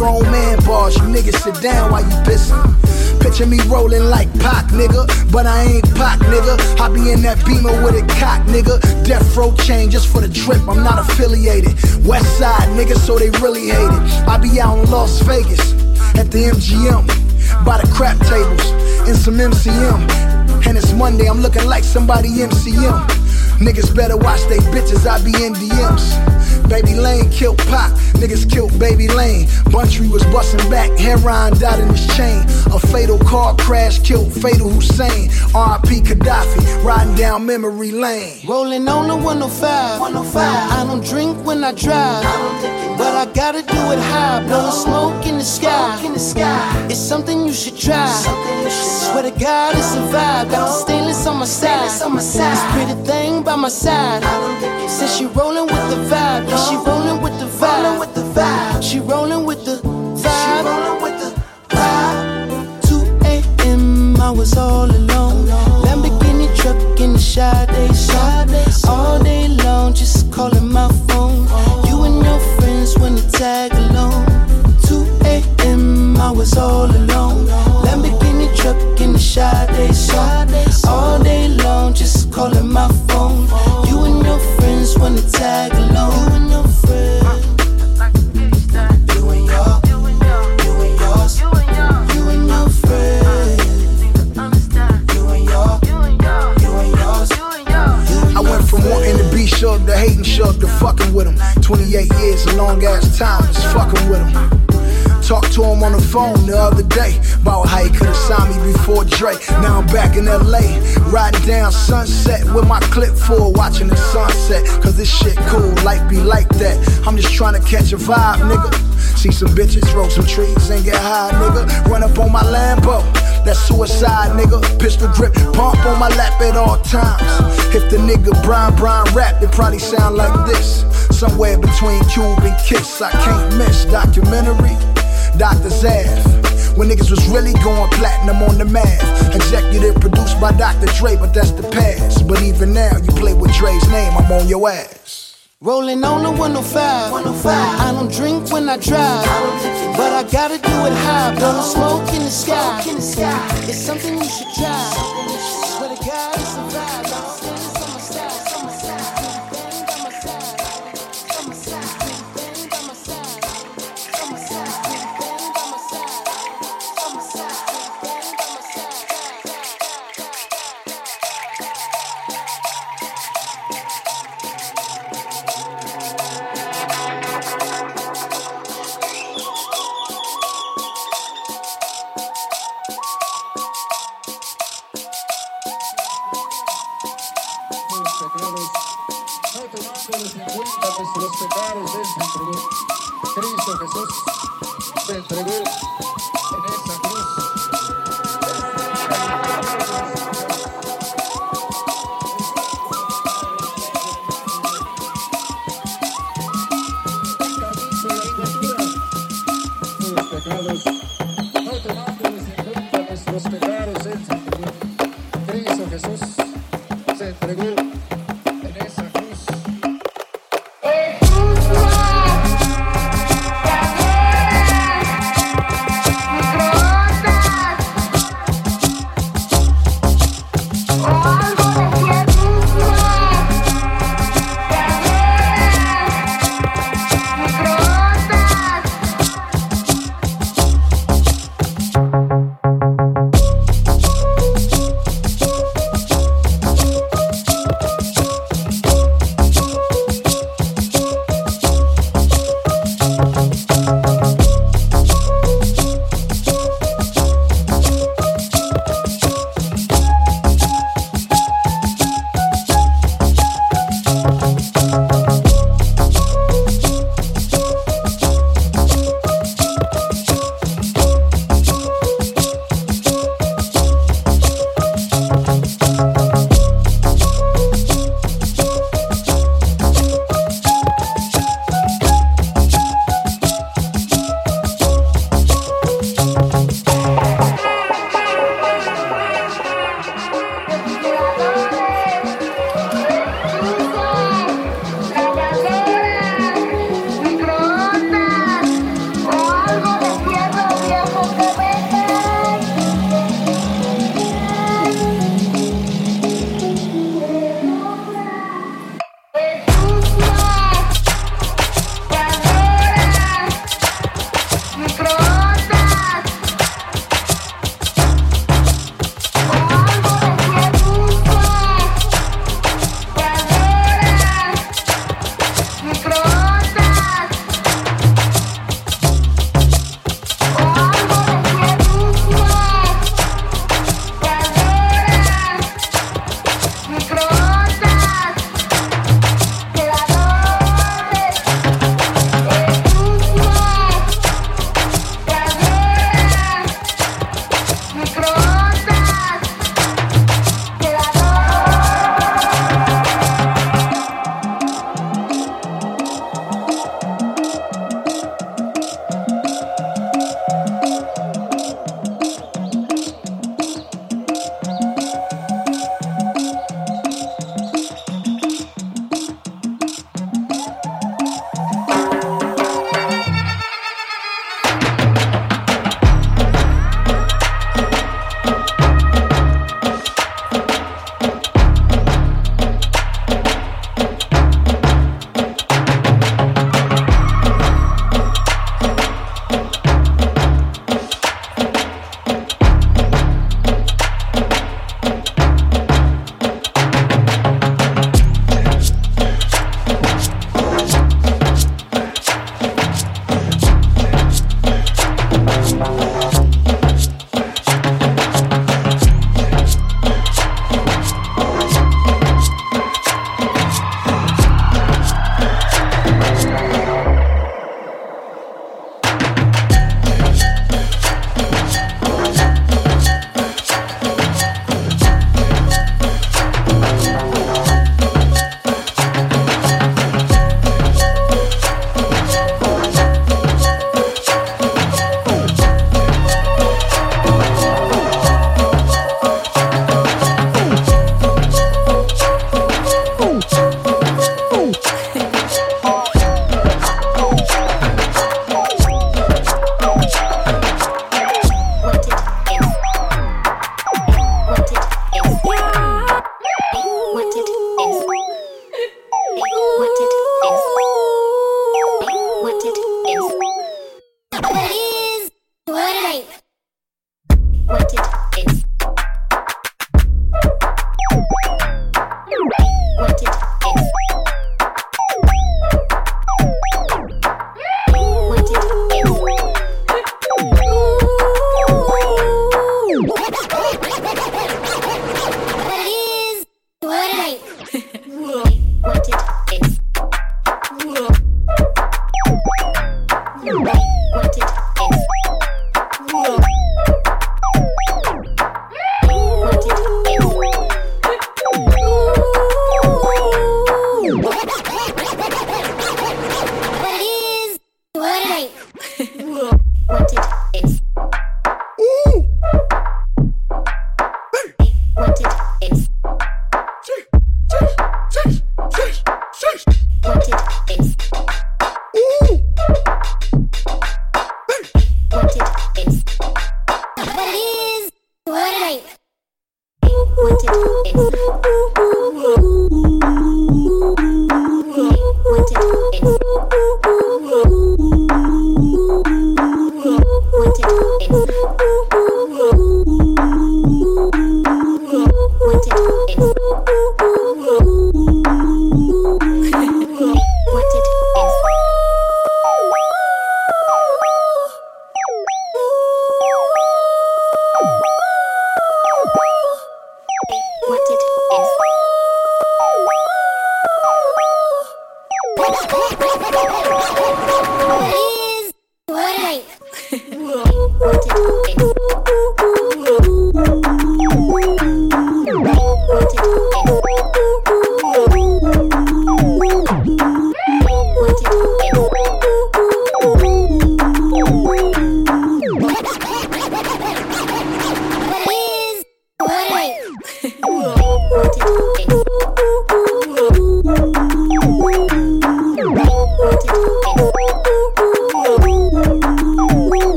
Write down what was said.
Grown man, boss. You niggas sit down while you pissin'. Picture me rolling like Pac, nigga. But I ain't Pac, nigga. I be in that beamer with a cock, nigga. Death row chain just for the trip. I'm not affiliated. West side, nigga, so they really hate it. I be out in Las Vegas at the MGM by the crap tables in some MCM. And it's Monday, I'm looking like somebody MCM. Niggas better watch they bitches, I be in DMs. Baby Lane killed Pac, niggas killed Baby Lane. Buntry was busting back, heroin died in his chain. A fatal car crash killed Fatal Hussein. RIP Kadafi, riding down memory lane. Rolling on the 105. 105. I don't drink when I drive. But I gotta do it high. Blowing smoke in the sky. In the sky. It's something you should try. Swear to God, it's a vibe. Got the stainless on my side. On my side. This pretty thing by my side. Says she rolling with the vibe. Yeah, she rolling with the vibe. with the vibe. She rolling with the vibe. She with the vibe. 2 a.m. I was all alone. Lamborghini truck in the Sade side. All day long, just calling my phone. Was all alone. Lamborghini truck in the Sade side. All day long, just calling my phone. You and your friends when you tag along. You and your friends. You and your, you and yours. You and your. You and your, you and yours. I went from wanting to be Suge to hating Suge to fucking with him. 28 years, a long ass time, just fucking with him. Talked to him on the phone the other day about how he could've signed me before Dre. Now I'm back in LA, riding down Sunset with my clip full, watching the sunset. Cause this shit cool, life be like that. I'm just trying to catch a vibe, nigga. See some bitches, roll some trees, and get high, nigga. Run up on my Lambo. That's suicide, nigga. Pistol grip, pump on my lap at all times. If the nigga Brian Brian rap, it probably sound like this. Somewhere between Cube and Kiss, I can't miss documentary. Dr. Zav. When niggas was really going platinum on the math. Executive produced by Dr. Dre, but that's the past. But even now, you play with Dre's name, I'm on your ass. Rolling on the 105. 105. I don't drink when I drive. but I gotta do it high. Blowing smoke in the sky. In the sky. It's something you should try.